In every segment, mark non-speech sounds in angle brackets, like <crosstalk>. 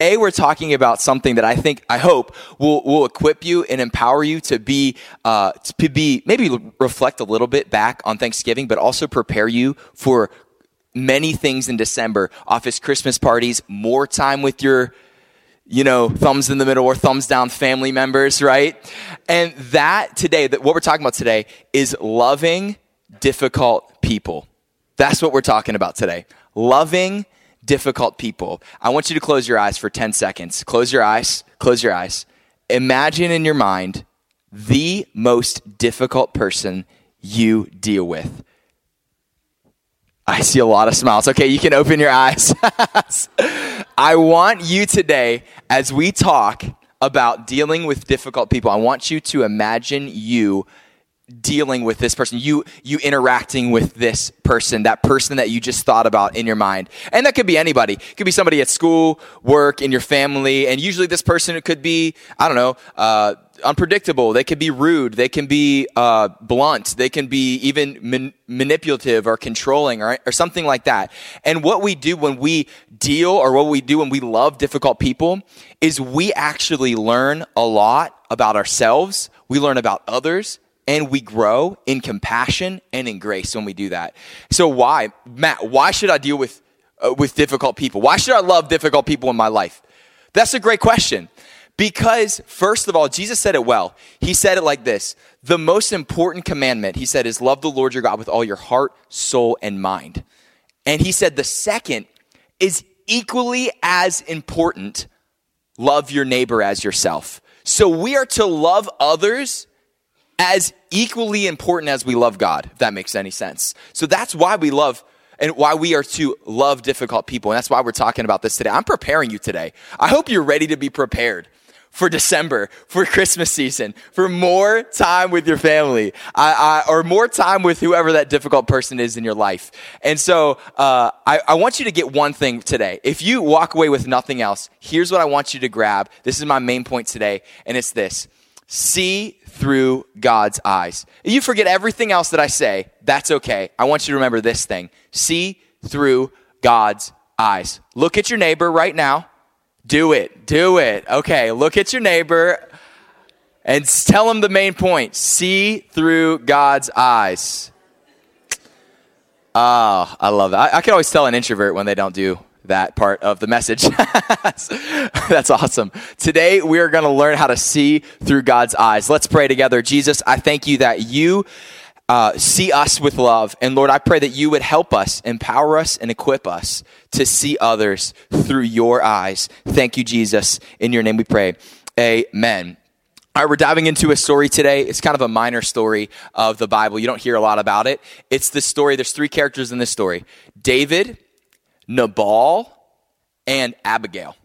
A, we're talking about something that I think, I hope, will, will equip you and empower you to be, uh, to be, maybe reflect a little bit back on Thanksgiving, but also prepare you for many things in December. Office Christmas parties, more time with your, you know, thumbs in the middle or thumbs down family members, right? And that today, that what we're talking about today is loving difficult people. That's what we're talking about today. Loving difficult people. I want you to close your eyes for 10 seconds. Close your eyes. Close your eyes. Imagine in your mind the most difficult person you deal with. I see a lot of smiles. Okay, you can open your <laughs> eyes. I want you today, as we talk about dealing with difficult people, I want you to imagine you dealing with this person you you interacting with this person that person that you just thought about in your mind. And that could be anybody. It could be somebody at school work in your family and usually this person it could be i don't know uh, unpredictable. They could be rude. They can be uh, blunt. They can be even man- manipulative or controlling or, or something like that. And what we do when we deal or what we do when we love difficult people is we actually learn a lot about ourselves. We learn about others and we grow in compassion and in grace when we do that. So why, Matt? Why should I deal with uh, with difficult people? Why should I love difficult people in my life? That's a great question. Because first of all, Jesus said it well. He said it like this: the most important commandment, he said, is love the Lord your God with all your heart, soul, and mind. And he said the second is equally as important: love your neighbor as yourself. So we are to love others as equally important as we love God, if that makes any sense. So that's why we love and why we are to love difficult people. And that's why we're talking about this today. I'm preparing you today. I hope you're ready to be prepared for December, for Christmas season, for more time with your family, I, I, or more time with whoever that difficult person is in your life. And so uh, I, I want you to get one thing today. If you walk away with nothing else, here's what I want you to grab. This is my main point today, and it's this see through God's eyes. You forget everything else that I say, that's okay. I want you to remember this thing see through God's eyes. Look at your neighbor right now. Do it. Do it. Okay, look at your neighbor and tell him the main point see through God's eyes. Oh, I love that. I, I can always tell an introvert when they don't do that part of the message. <laughs> That's awesome. Today, we are going to learn how to see through God's eyes. Let's pray together. Jesus, I thank you that you uh, see us with love. And Lord, I pray that you would help us, empower us, and equip us to see others through your eyes. Thank you, Jesus. In your name we pray. Amen. All right, we're diving into a story today. It's kind of a minor story of the Bible. You don't hear a lot about it. It's the story, there's three characters in this story David, Nabal, and Abigail.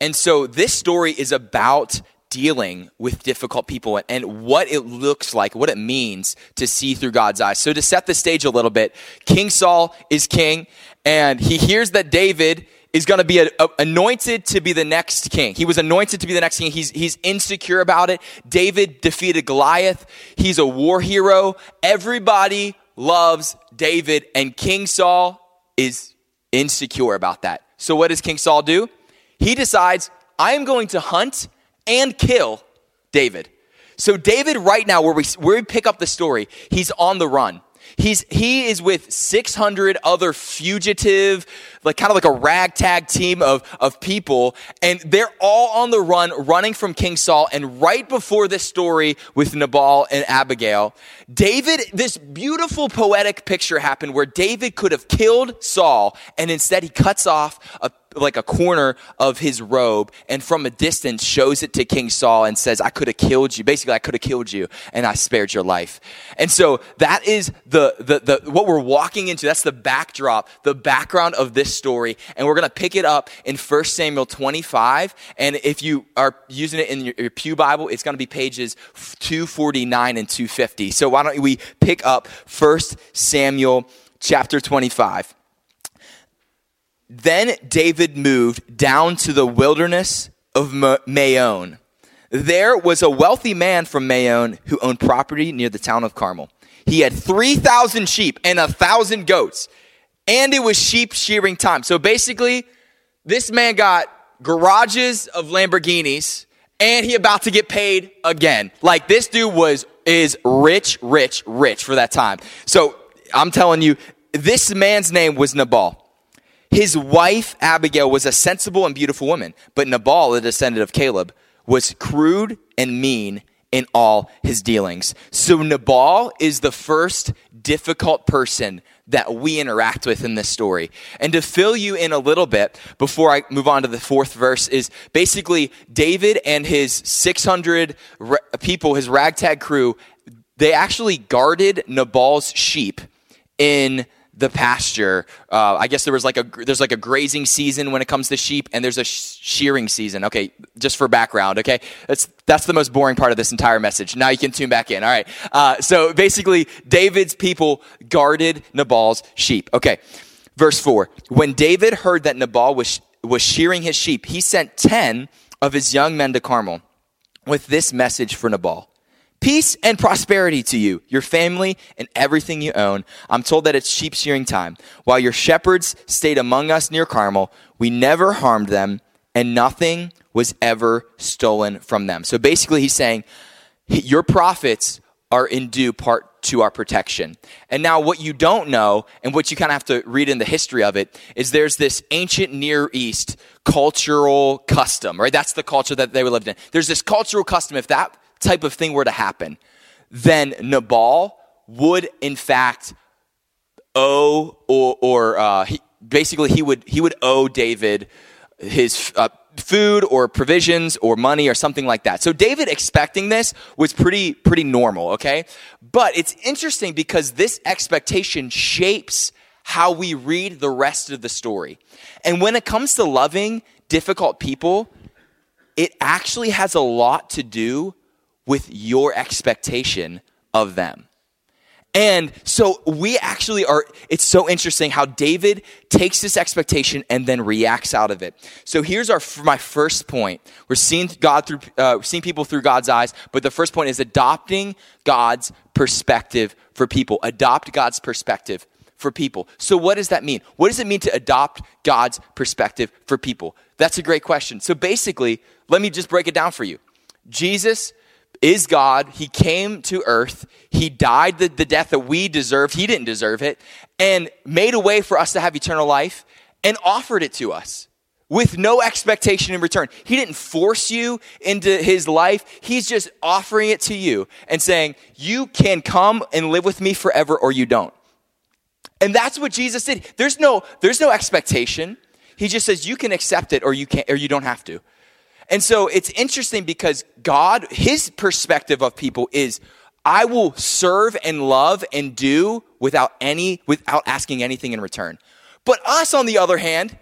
And so this story is about dealing with difficult people and what it looks like, what it means to see through God's eyes. So to set the stage a little bit, King Saul is king and he hears that David is going to be a, a, anointed to be the next king. He was anointed to be the next king. He's, he's insecure about it. David defeated Goliath. He's a war hero. Everybody loves David and King Saul is insecure about that. So what does King Saul do? He decides, I am going to hunt and kill David. So David right now where we where we pick up the story, he's on the run. He's he is with 600 other fugitive, like kind of like a ragtag team of of people, and they're all on the run, running from King Saul. And right before this story with Nabal and Abigail, David, this beautiful poetic picture happened where David could have killed Saul, and instead he cuts off a like a corner of his robe and from a distance shows it to King Saul and says, I could have killed you. Basically, I could have killed you and I spared your life. And so that is the, the, the, what we're walking into. That's the backdrop, the background of this story. And we're going to pick it up in 1 Samuel 25. And if you are using it in your, your Pew Bible, it's going to be pages 249 and 250. So why don't we pick up 1 Samuel chapter 25. Then David moved down to the wilderness of Maon. There was a wealthy man from Maon who owned property near the town of Carmel. He had 3,000 sheep and a 1,000 goats, and it was sheep shearing time. So basically, this man got garages of Lamborghinis, and he about to get paid again. Like this dude was is rich, rich, rich for that time. So I'm telling you, this man's name was Nabal. His wife, Abigail, was a sensible and beautiful woman, but Nabal, the descendant of Caleb, was crude and mean in all his dealings. So Nabal is the first difficult person that we interact with in this story. And to fill you in a little bit before I move on to the fourth verse is basically David and his 600 people, his ragtag crew, they actually guarded Nabal's sheep in the pasture. Uh, I guess there was like a there's like a grazing season when it comes to sheep, and there's a shearing season. Okay, just for background. Okay, that's that's the most boring part of this entire message. Now you can tune back in. All right. Uh, so basically, David's people guarded Nabal's sheep. Okay, verse four. When David heard that Nabal was was shearing his sheep, he sent ten of his young men to Carmel with this message for Nabal. Peace and prosperity to you, your family, and everything you own. I'm told that it's sheep shearing time. While your shepherds stayed among us near Carmel, we never harmed them, and nothing was ever stolen from them. So basically, he's saying, Your profits are in due part to our protection. And now, what you don't know, and what you kind of have to read in the history of it, is there's this ancient Near East cultural custom, right? That's the culture that they lived in. There's this cultural custom. If that type of thing were to happen, then Nabal would in fact owe or, or uh, he, basically he would he would owe David his uh, food or provisions or money or something like that. So David expecting this was pretty pretty normal, okay? But it's interesting because this expectation shapes how we read the rest of the story. And when it comes to loving difficult people, it actually has a lot to do with your expectation of them. And so we actually are, it's so interesting how David takes this expectation and then reacts out of it. So here's our, my first point. We're seeing God through, uh, seeing people through God's eyes, but the first point is adopting God's perspective for people. Adopt God's perspective for people. So what does that mean? What does it mean to adopt God's perspective for people? That's a great question. So basically, let me just break it down for you. Jesus is God. He came to earth. He died the, the death that we deserved. He didn't deserve it. And made a way for us to have eternal life and offered it to us with no expectation in return. He didn't force you into his life. He's just offering it to you and saying, you can come and live with me forever or you don't. And that's what Jesus did. There's no, there's no expectation. He just says you can accept it or you can't, or you don't have to. And so it's interesting because God, his perspective of people is, I will serve and love and do without any, without asking anything in return. But us, on the other hand,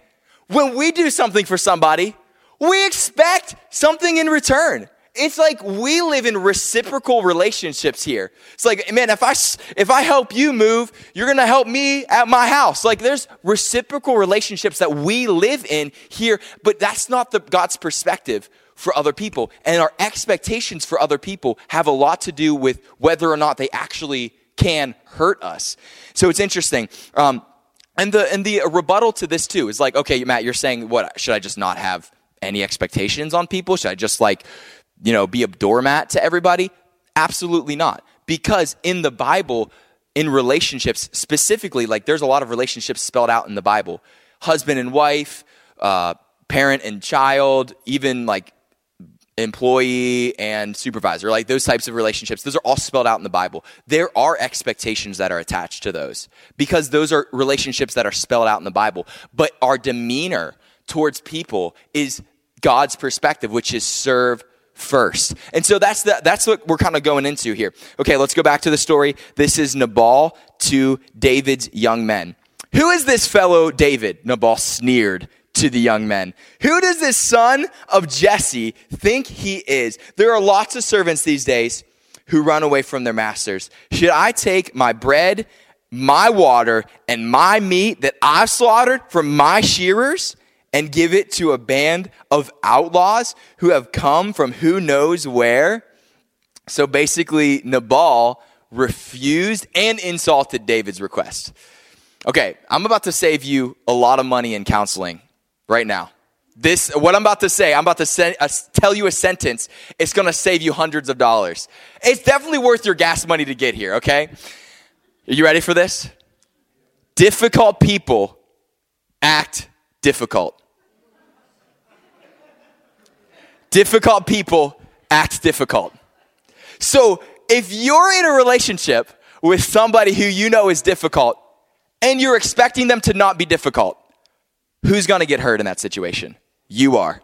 when we do something for somebody, we expect something in return it's like we live in reciprocal relationships here. It's like, man, if I, if I help you move, you're going to help me at my house. Like there's reciprocal relationships that we live in here, but that's not the God's perspective for other people. And our expectations for other people have a lot to do with whether or not they actually can hurt us. So it's interesting. Um, and the, and the rebuttal to this too is like, okay, Matt, you're saying what, should I just not have any expectations on people? Should I just like, you know, be a doormat to everybody? Absolutely not. Because in the Bible, in relationships, specifically, like there's a lot of relationships spelled out in the Bible husband and wife, uh, parent and child, even like employee and supervisor, like those types of relationships, those are all spelled out in the Bible. There are expectations that are attached to those because those are relationships that are spelled out in the Bible. But our demeanor towards people is God's perspective, which is serve first. And so that's the, that's what we're kind of going into here. Okay, let's go back to the story. This is Nabal to David's young men. Who is this fellow David? Nabal sneered to the young men. Who does this son of Jesse think he is? There are lots of servants these days who run away from their masters. Should I take my bread, my water, and my meat that I've slaughtered from my shearers and give it to a band of outlaws who have come from who knows where. So basically, Nabal refused and insulted David's request. Okay, I'm about to save you a lot of money in counseling right now. This, what I'm about to say, I'm about to sen- uh, tell you a sentence. It's going to save you hundreds of dollars. It's definitely worth your gas money to get here, okay? Are you ready for this? Difficult people act difficult. Difficult people act difficult. So if you're in a relationship with somebody who you know is difficult and you're expecting them to not be difficult, who's going to get hurt in that situation? You are.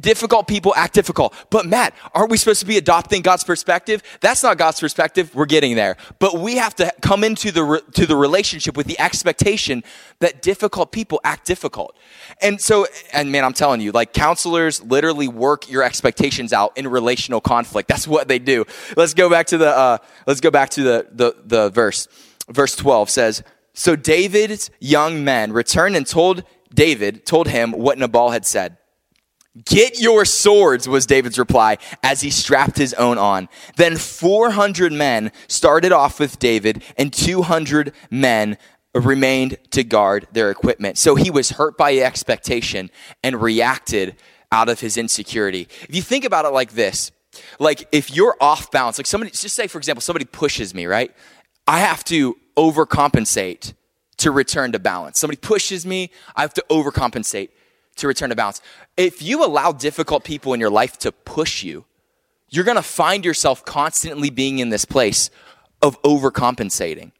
Difficult people act difficult. But Matt, aren't we supposed to be adopting God's perspective? That's not God's perspective. We're getting there. But we have to come into the re- to the relationship with the expectation that difficult people act difficult. And so and man, I'm telling you, like counselors literally work your expectations out in relational conflict. That's what they do. Let's go back to the uh, let's go back to the the the verse. Verse 12 says, "So David's young men returned and told David told him what Nabal had said. Get your swords, was David's reply as he strapped his own on. Then 400 men started off with David, and 200 men remained to guard their equipment. So he was hurt by expectation and reacted out of his insecurity. If you think about it like this, like if you're off balance, like somebody, just say, for example, somebody pushes me, right? I have to overcompensate to return to balance. Somebody pushes me, I have to overcompensate to return to balance. If you allow difficult people in your life to push you, you're going to find yourself constantly being in this place of overcompensating.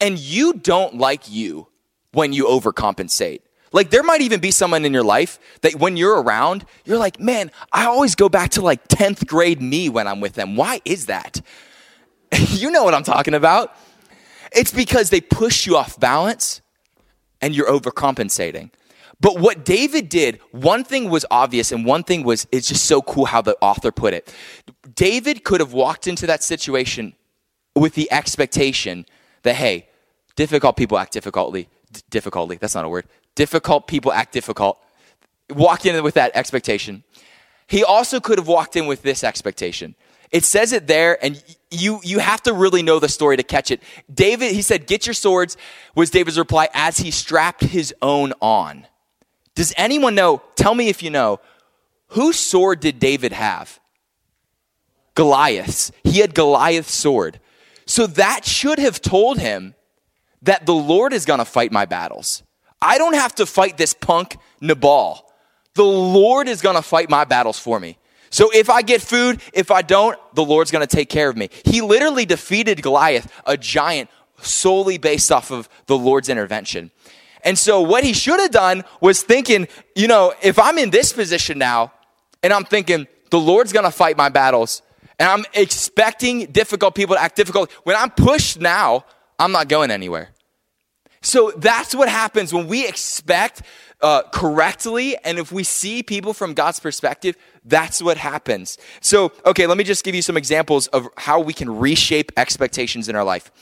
And you don't like you when you overcompensate. Like there might even be someone in your life that when you're around, you're like, man, I always go back to like 10th grade me when I'm with them. Why is that? <laughs> you know what I'm talking about. It's because they push you off balance and you're overcompensating. But what David did, one thing was obvious and one thing was, it's just so cool how the author put it. David could have walked into that situation with the expectation that, hey, difficult people act difficultly. D- difficultly, that's not a word. Difficult people act difficult. Walk in with that expectation. He also could have walked in with this expectation. It says it there, and you, you have to really know the story to catch it. David, he said, Get your swords, was David's reply as he strapped his own on. Does anyone know? Tell me if you know. Whose sword did David have? Goliath's. He had Goliath's sword. So that should have told him that the Lord is going to fight my battles. I don't have to fight this punk Nabal. The Lord is going to fight my battles for me. So if I get food, if I don't, the Lord's going to take care of me. He literally defeated Goliath, a giant, solely based off of the Lord's intervention. And so what he should have done was thinking, you know, if I'm in this position now and I'm thinking the Lord's to fight my battles and I'm expecting difficult people to act difficult, when I'm pushed now, I'm not going anywhere. So that's what happens when we expect uh, correctly, and if we see people from God's perspective, that's what happens. So, okay, let me just give you some examples of how we can reshape expectations in our life.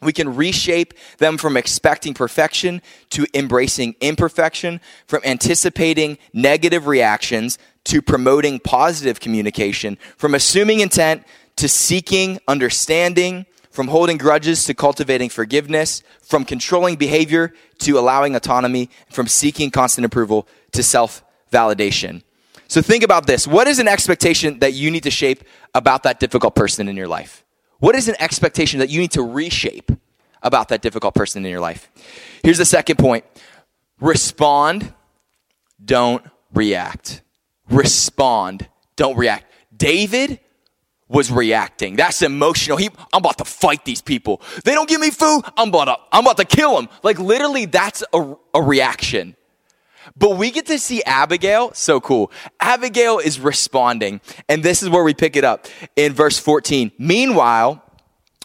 We can reshape them from expecting perfection to embracing imperfection, from anticipating negative reactions to promoting positive communication, from assuming intent to seeking understanding, from holding grudges to cultivating forgiveness, from controlling behavior to allowing autonomy, from seeking constant approval to self validation. So think about this. What is an expectation that you need to shape about that difficult person in your life? What is an expectation that you need to reshape about that difficult person in your life? Here's the second point respond, don't react. Respond, don't react. David was reacting. That's emotional. He, I'm about to fight these people. They don't give me food. I'm about to, I'm about to kill them. Like literally, that's a, a reaction. But we get to see Abigail, so cool. Abigail is responding, and this is where we pick it up in verse 14. Meanwhile,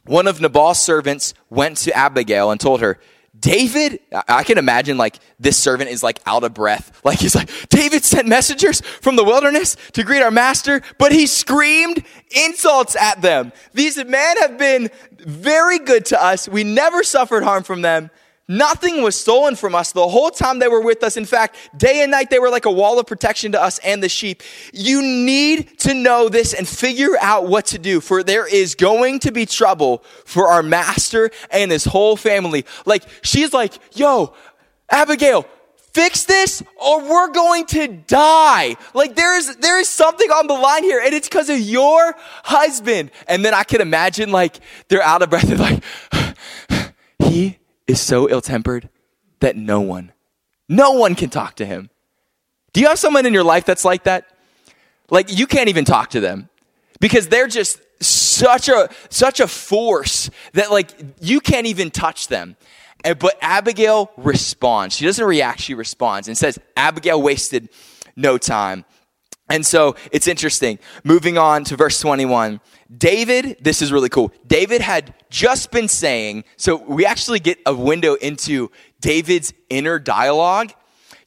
one of Nabal's servants went to Abigail and told her, David, I can imagine like this servant is like out of breath. <laughs> Like he's like, David sent messengers from the wilderness to greet our master, but he screamed insults at them. These men have been very good to us. We never suffered harm from them. Nothing was stolen from us the whole time they were with us. In fact, day and night, they were like a wall of protection to us and the sheep. You need to know this and figure out what to do, for there is going to be trouble for our master and his whole family. Like, she's like, yo, Abigail, fix this or we're going to die. Like there is, there is something on the line here and it's because of your husband. And then I can imagine like they're out of breath. Like, <sighs> he is so ill tempered that no one, no one can talk to him. Do you have someone in your life that's like that? Like you can't even talk to them because they're just such a such a force that like you can't even touch them. And, but Abigail responds. She doesn't react, she responds and says, Abigail wasted no time. And so it's interesting. Moving on to verse 21. David, this is really cool. David had just been saying, so we actually get a window into David's inner dialogue.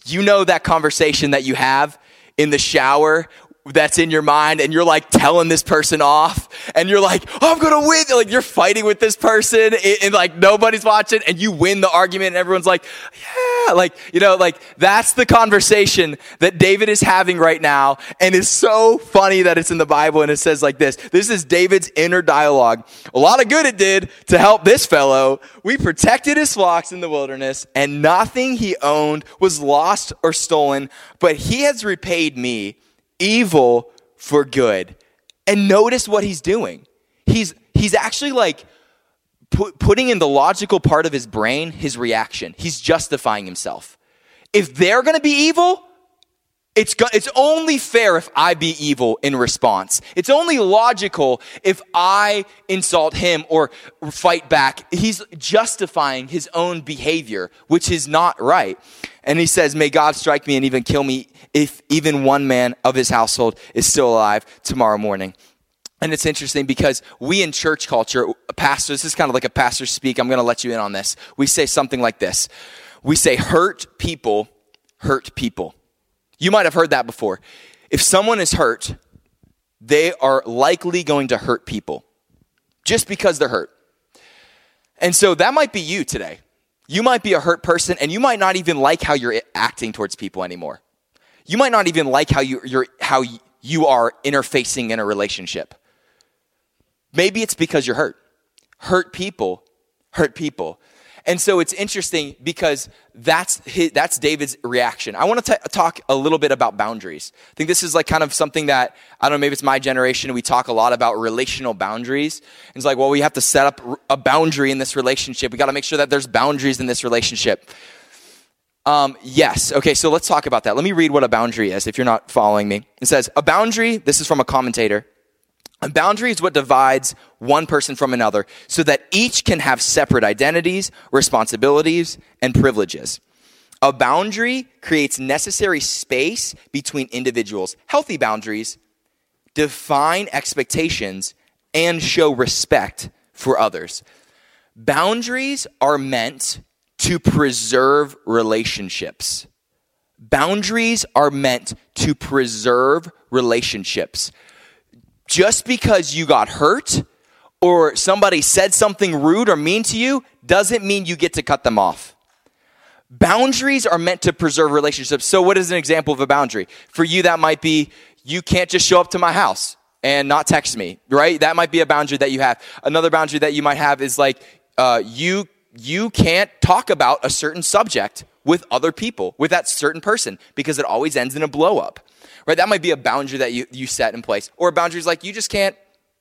You know that conversation that you have in the shower that's in your mind and you're like telling this person off and you're like, oh, I'm going to win. Like you're fighting with this person and, and, like nobody's watching and you win the argument and everyone's like, yeah, like, you know, like that's the conversation that David is having right now. And it's so funny that it's in the Bible and it says like this. This is David's inner dialogue. A lot of good it did to help this fellow. We protected his flocks in the wilderness and nothing he owned was lost or stolen, but he has repaid me evil for good. And notice what he's doing. He's, he's actually like put, putting in the logical part of his brain his reaction. He's justifying himself. If they're going to be evil, it's, go- it's only fair if I be evil in response. It's only logical if I insult him or fight back. He's justifying his own behavior, which is not right. And he says, May God strike me and even kill me if even one man of his household is still alive tomorrow morning. And it's interesting because we in church culture, pastors, this is kind of like a pastor speak. I'm going to let you in on this. We say something like this. We say, hurt people, hurt people. You might have heard that before. If someone is hurt, they are likely going to hurt people just because they're hurt. And so that might be you today. You might be a hurt person and you might not even like how you're acting towards people anymore. You might not even like how you, you're, how you are interfacing in a relationship. Maybe it's because you're hurt. Hurt people hurt people. And so it's interesting because that's his, that's David's reaction. I want to talk a little bit about boundaries. I think this is like kind of something that I don't know. Maybe it's my generation. We talk a lot about relational boundaries. It's like, well, we have to set up a boundary in this relationship. We got to make sure that there's boundaries in this relationship. Um, yes. Okay. So let's talk about that. Let me read what a boundary is. If you're not following me, it says a boundary. This is from a commentator. A boundary is what divides one person from another so that each can have separate identities, responsibilities, and privileges. A boundary creates necessary space between individuals. Healthy boundaries define expectations and show respect for others. Boundaries are meant to preserve relationships. Boundaries are meant to preserve relationships just because you got hurt or somebody said something rude or mean to you doesn't mean you get to cut them off. Boundaries are meant to preserve relationships. So, what is an example of a boundary? For you, that might be you can't just show up to my house and not text me, right? That might be a boundary that you have. Another boundary that you might have is like uh, you you can't talk about a certain subject with other people, with that certain person, because it always ends in a blow up right? That might be a boundary that you, you set in place. Or boundaries like you just can't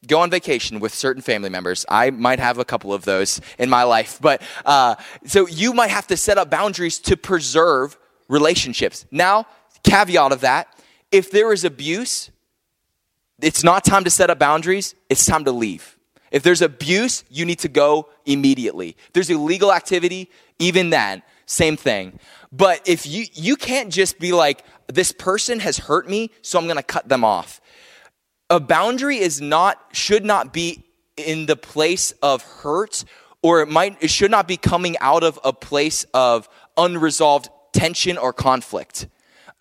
go on vacation with certain family members. I might have a couple of those in my life. But uh, so you might have to set up boundaries to preserve relationships. Now, caveat of that if there is abuse, it's not time to set up boundaries, it's time to leave. If there's abuse, you need to go immediately. If there's illegal activity, even then, same thing. But if you you can't just be like this person has hurt me, so I'm going to cut them off. A boundary is not, should not be in the place of hurt, or it might, it should not be coming out of a place of unresolved tension or conflict.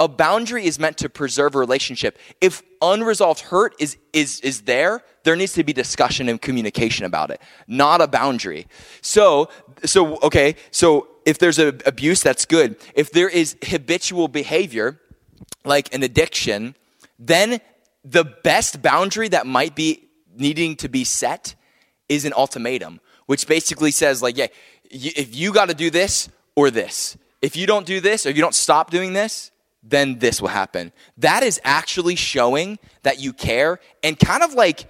A boundary is meant to preserve a relationship. If unresolved hurt is, is, is there, there needs to be discussion and communication about it, not a boundary. So, so, okay, so if there's a abuse, that's good. If there is habitual behavior, like an addiction, then the best boundary that might be needing to be set is an ultimatum, which basically says, like, yeah, if you got to do this or this, if you don't do this or you don't stop doing this, then this will happen. That is actually showing that you care and kind of like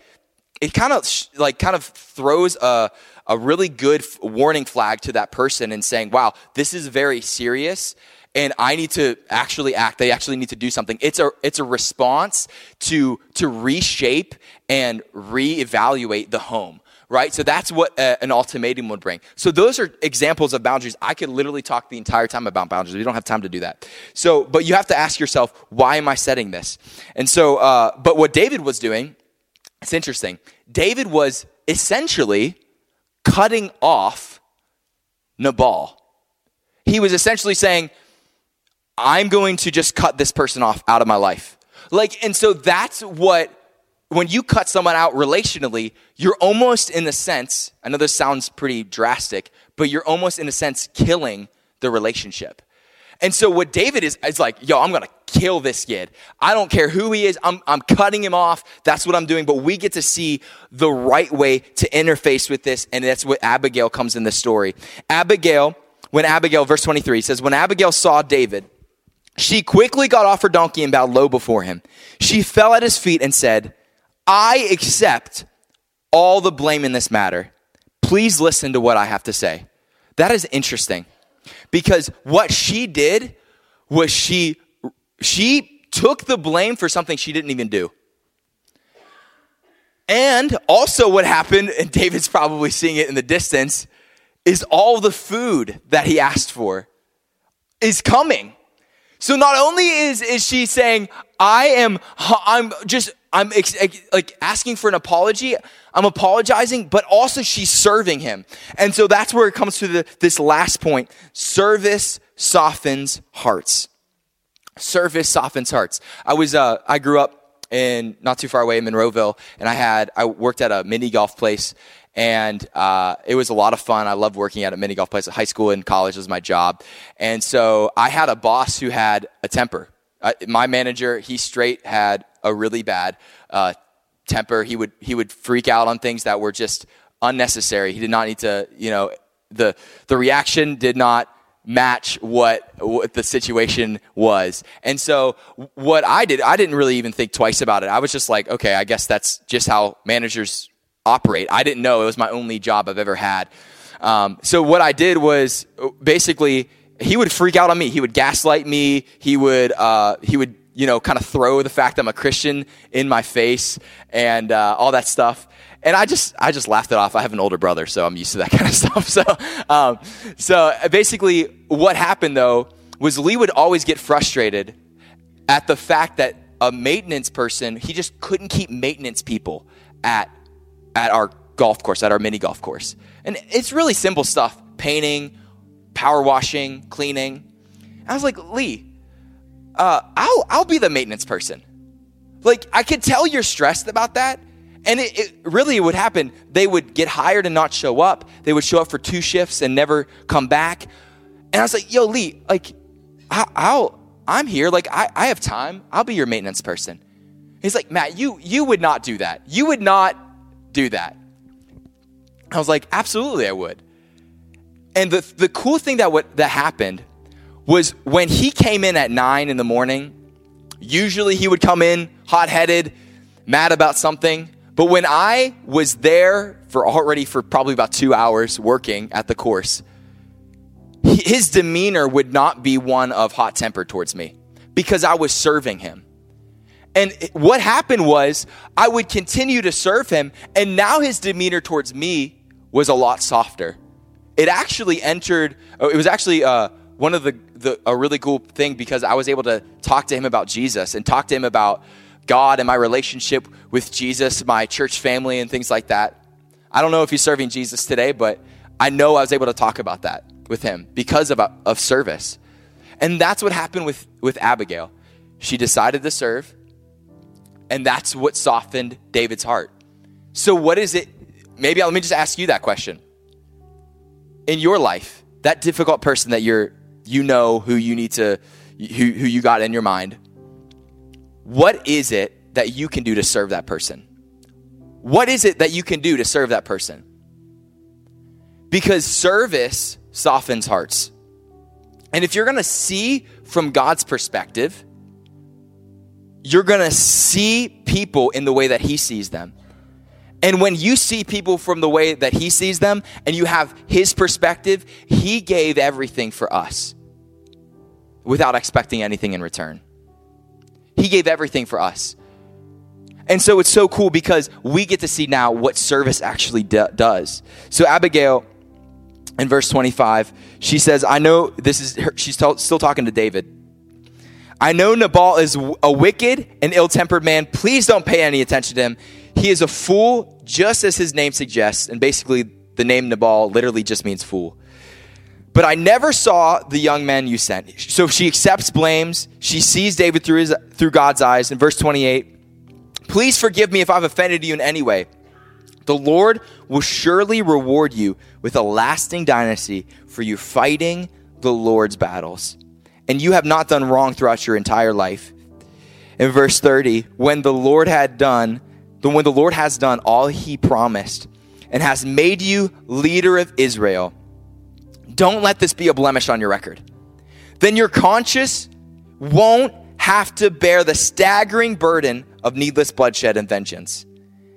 it kind of like kind of throws a a really good warning flag to that person and saying, "Wow, this is very serious." And I need to actually act. They actually need to do something. It's a it's a response to to reshape and reevaluate the home right? So that's what uh, an ultimatum would bring. So those are examples of boundaries. I could literally talk the entire time about boundaries. We don't have time to do that. So, but you have to ask yourself, why am I setting this? And so, uh, but what David was doing, it's interesting. David was essentially cutting off Nabal. He was essentially saying, I'm going to just cut this person off out of my life. Like, and so that's what when you cut someone out relationally, you're almost in a sense, I know this sounds pretty drastic, but you're almost in a sense killing the relationship. And so what David is, is like, yo, I'm gonna kill this kid. I don't care who he is, I'm, I'm cutting him off. That's what I'm doing. But we get to see the right way to interface with this, and that's what Abigail comes in the story. Abigail, when Abigail, verse 23 says, When Abigail saw David, she quickly got off her donkey and bowed low before him. She fell at his feet and said, I accept all the blame in this matter. Please listen to what I have to say. That is interesting because what she did was she she took the blame for something she didn't even do. And also what happened and David's probably seeing it in the distance is all the food that he asked for is coming. So not only is is she saying I am I'm just I'm ex- like asking for an apology. I'm apologizing, but also she's serving him. And so that's where it comes to the, this last point. Service softens hearts. Service softens hearts. I was, uh, I grew up in not too far away in Monroeville and I had, I worked at a mini golf place and uh, it was a lot of fun. I loved working at a mini golf place at high school and college was my job. And so I had a boss who had a temper. My manager, he straight had a really bad uh, temper. He would he would freak out on things that were just unnecessary. He did not need to, you know, the the reaction did not match what what the situation was. And so what I did, I didn't really even think twice about it. I was just like, okay, I guess that's just how managers operate. I didn't know it was my only job I've ever had. Um, so what I did was basically he would freak out on me. He would gaslight me. He would uh, he would you know, kind of throw the fact I'm a Christian in my face and uh, all that stuff. And I just, I just laughed it off. I have an older brother, so I'm used to that <laughs> kind of stuff. So, um, so basically, what happened though was Lee would always get frustrated at the fact that a maintenance person, he just couldn't keep maintenance people at at our golf course, at our mini golf course. And it's really simple stuff: painting, power washing, cleaning. I was like, Lee, uh, I'll I'll be the maintenance person. Like I could tell you're stressed about that. And it, it, really would happen. They would get hired and not show up. They would show up for two shifts and never come back. And I was like, yo, Lee, like, I'll I'm here. Like, I, I have time. I'll be your maintenance person. He's like, Matt, you, you would not do that. You would not do that. I was like, absolutely, I would. And the, the cool thing that, what, that happened was when he came in at nine in the morning, usually he would come in hot headed, mad about something. But when I was there for already for probably about two hours working at the course, his demeanor would not be one of hot temper towards me because I was serving him. And what happened was I would continue to serve him, and now his demeanor towards me was a lot softer. It actually entered, it was actually uh, one of the, the a really cool thing because I was able to talk to him about Jesus and talk to him about God and my relationship with Jesus, my church family, and things like that. I don't know if he's serving Jesus today, but I know I was able to talk about that with him because of, of service. And that's what happened with, with Abigail. She decided to serve, and that's what softened David's heart. So, what is it? Maybe let me just ask you that question. In your life, that difficult person that you're you know who you need to who, who you got in your mind what is it that you can do to serve that person what is it that you can do to serve that person because service softens hearts And if you're going to see from God's perspective, you're going to see people in the way that He sees them. And when you see people from the way that He sees them and you have His perspective, He gave everything for us without expecting anything in return. He gave everything for us. And so it's so cool because we get to see now what service actually does. So Abigail in verse 25, she says, I know this is her, she's t- still talking to David. I know Nabal is a wicked and ill tempered man. Please don't pay any attention to him. He is a fool, just as his name suggests. And basically, the name Nabal literally just means fool. But I never saw the young man you sent. So she accepts blames. She sees David through, his, through God's eyes. In verse 28, please forgive me if I've offended you in any way. The Lord will surely reward you with a lasting dynasty for you fighting the Lord's battles. And you have not done wrong throughout your entire life. In verse 30, when the Lord had done, when the Lord has done all he promised and has made you leader of Israel, don't let this be a blemish on your record. Then your conscience won't have to bear the staggering burden of needless bloodshed and vengeance.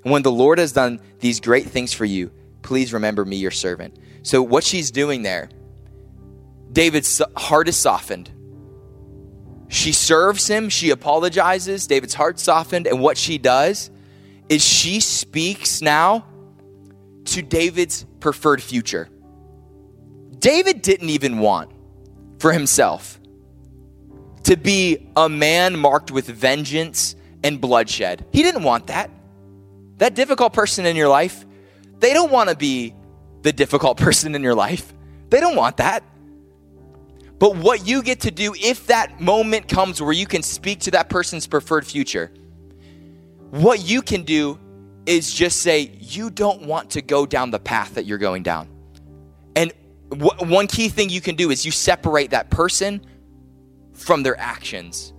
And when the Lord has done these great things for you, please remember me, your servant. So, what she's doing there, David's heart is softened. She serves him, she apologizes, David's heart softened, and what she does is she speaks now to David's preferred future. David didn't even want for himself to be a man marked with vengeance and bloodshed. He didn't want that that difficult person in your life, they don't want to be the difficult <laughs> person in your life. They don't want that. But what you get to do if that moment comes where you can speak to that person's preferred future, what you can do is just say, you don't want to go down the path that you're going down. And w- one key thing you can do is you separate that person from their actions.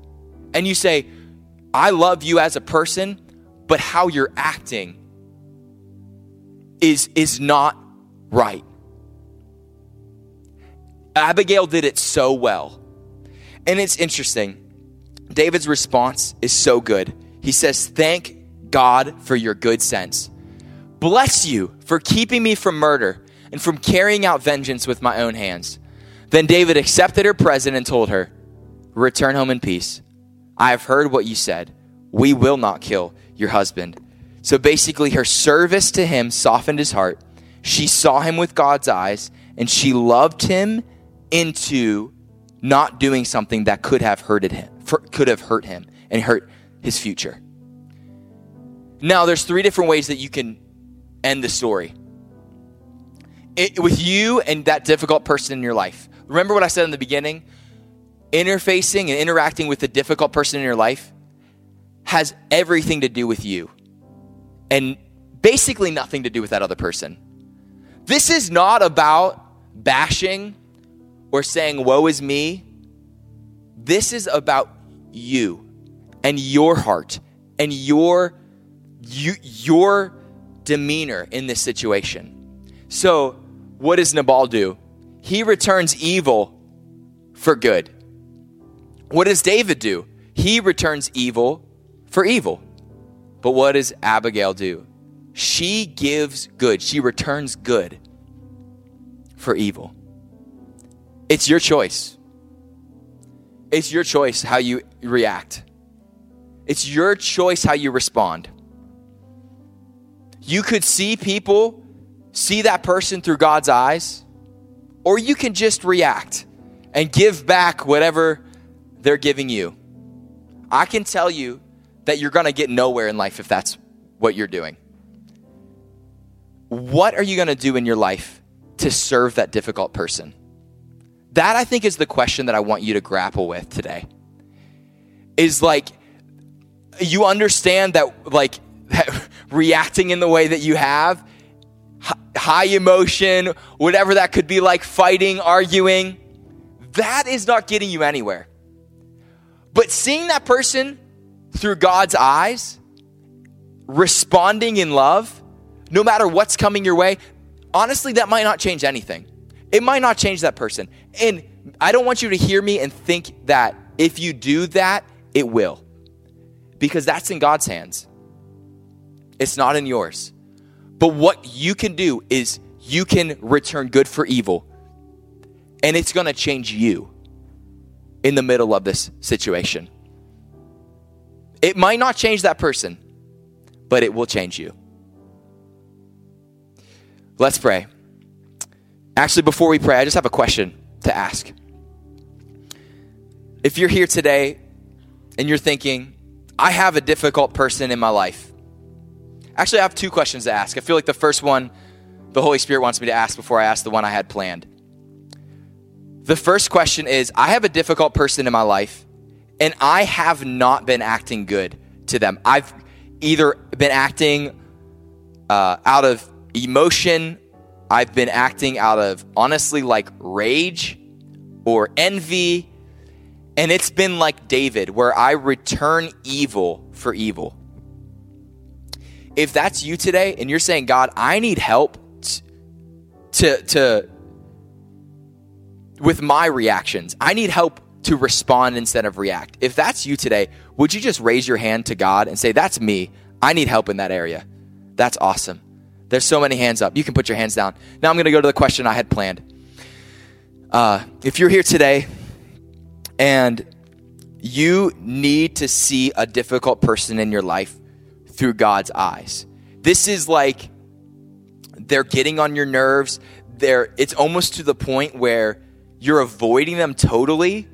And you say, I love you as a person, but how you're acting is is not right. Abigail did it so well. And it's interesting. David's response is so good. He says, "Thank God for your good sense. Bless you for keeping me from murder and from carrying out vengeance with my own hands." Then David accepted her present and told her, "Return home in peace. I have heard what you said. We will not kill your husband. So basically, her service to him softened his heart. She saw him with God's eyes, and she loved him into not doing something that could have hurted him, could have hurt him and hurt his future. Now, there's three different ways that you can end the story. It, with you and that difficult person in your life. Remember what I said in the beginning? Interfacing and interacting with the difficult person in your life has everything to do with you and basically nothing to do with that other person. This is not about bashing or saying, Woe is me. This is about you and your heart and your, you, your demeanor in this situation. So, what does Nabal do? He returns evil for good. What does David do? He returns evil for evil. But what does Abigail do? She gives good, she returns good for evil. It's your choice. It's your choice how you react. It's your choice how you respond. You could see people, see that person through God's eyes, or you can just react and give back whatever they're giving you. I can tell you that you're going to get nowhere in life if that's what you're doing. What are you going to do in your life to serve that difficult person? That I think is the question that I want you to grapple with today. Is like, you understand that, like, that <laughs> reacting in the way that you have, high emotion, whatever that could be like, fighting, arguing, that is not getting you anywhere. But seeing that person through God's eyes, responding in love, no matter what's coming your way, honestly, that might not change anything. It might not change that person. And I don't want you to hear me and think that if you do that, it will. Because that's in God's hands. It's not in yours. But what you can do is you can return good for evil. And it's going to change you in the middle of this situation. It might not change that person, but it will change you. Let's pray. Actually, before we pray, I just have a question to ask. If you're here today and you're thinking, I have a difficult person in my life, actually, I have two questions to ask. I feel like the first one, the Holy Spirit wants me to ask before I ask the one I had planned. The first question is I have a difficult person in my life, and I have not been acting good to them. I've either been acting uh, out of emotion, I've been acting out of honestly like rage or envy. And it's been like David, where I return evil for evil. If that's you today and you're saying, God, I need help to, to with my reactions. I need help to respond instead of react. If that's you today, would you just raise your hand to God and say, That's me. I need help in that area. That's awesome. There's so many hands up. You can put your hands down. Now I'm going to go to the question I had planned. Uh, if you're here today and you need to see a difficult person in your life through God's eyes, this is like they're getting on your nerves. They're, it's almost to the point where you're avoiding them totally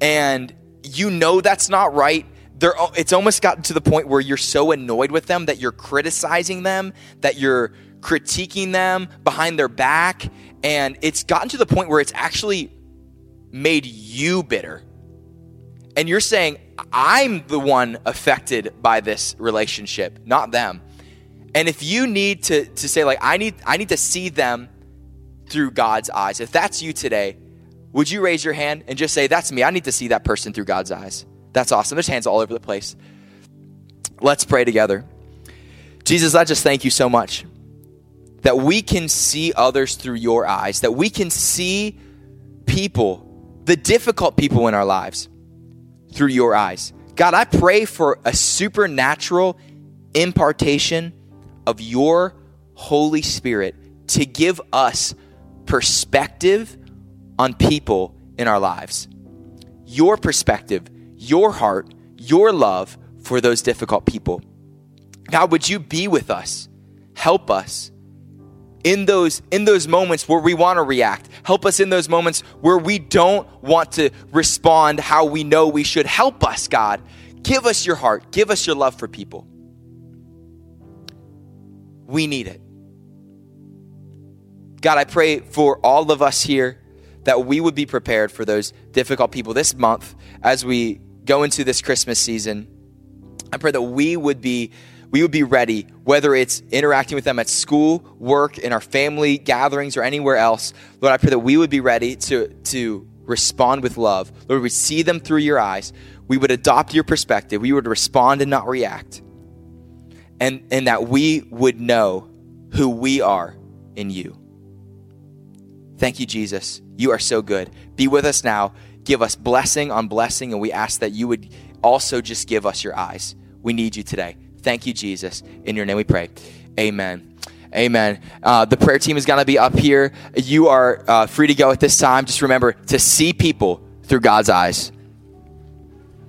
and you know that's not right they're, it's almost gotten to the point where you're so annoyed with them that you're criticizing them that you're critiquing them behind their back and it's gotten to the point where it's actually made you bitter and you're saying i'm the one affected by this relationship not them and if you need to, to say like i need i need to see them through God's eyes. If that's you today, would you raise your hand and just say, That's me. I need to see that person through God's eyes. That's awesome. There's hands all over the place. Let's pray together. Jesus, I just thank you so much that we can see others through your eyes, that we can see people, the difficult people in our lives, through your eyes. God, I pray for a supernatural impartation of your Holy Spirit to give us perspective on people in our lives. Your perspective, your heart, your love for those difficult people. God, would you be with us? Help us in those in those moments where we want to react. Help us in those moments where we don't want to respond how we know we should. Help us, God. Give us your heart. Give us your love for people. We need it. God, I pray for all of us here that we would be prepared for those difficult people this month as we go into this Christmas season. I pray that we would be we would be ready, whether it's interacting with them at school, work, in our family gatherings, or anywhere else. Lord, I pray that we would be ready to, to respond with love. Lord, we see them through your eyes. We would adopt your perspective. We would respond and not react. And, and that we would know who we are in you. Thank you, Jesus. You are so good. Be with us now. Give us blessing on blessing, and we ask that you would also just give us your eyes. We need you today. Thank you, Jesus. In your name we pray. Amen. Amen. Uh, the prayer team is going to be up here. You are uh, free to go at this time. Just remember to see people through God's eyes.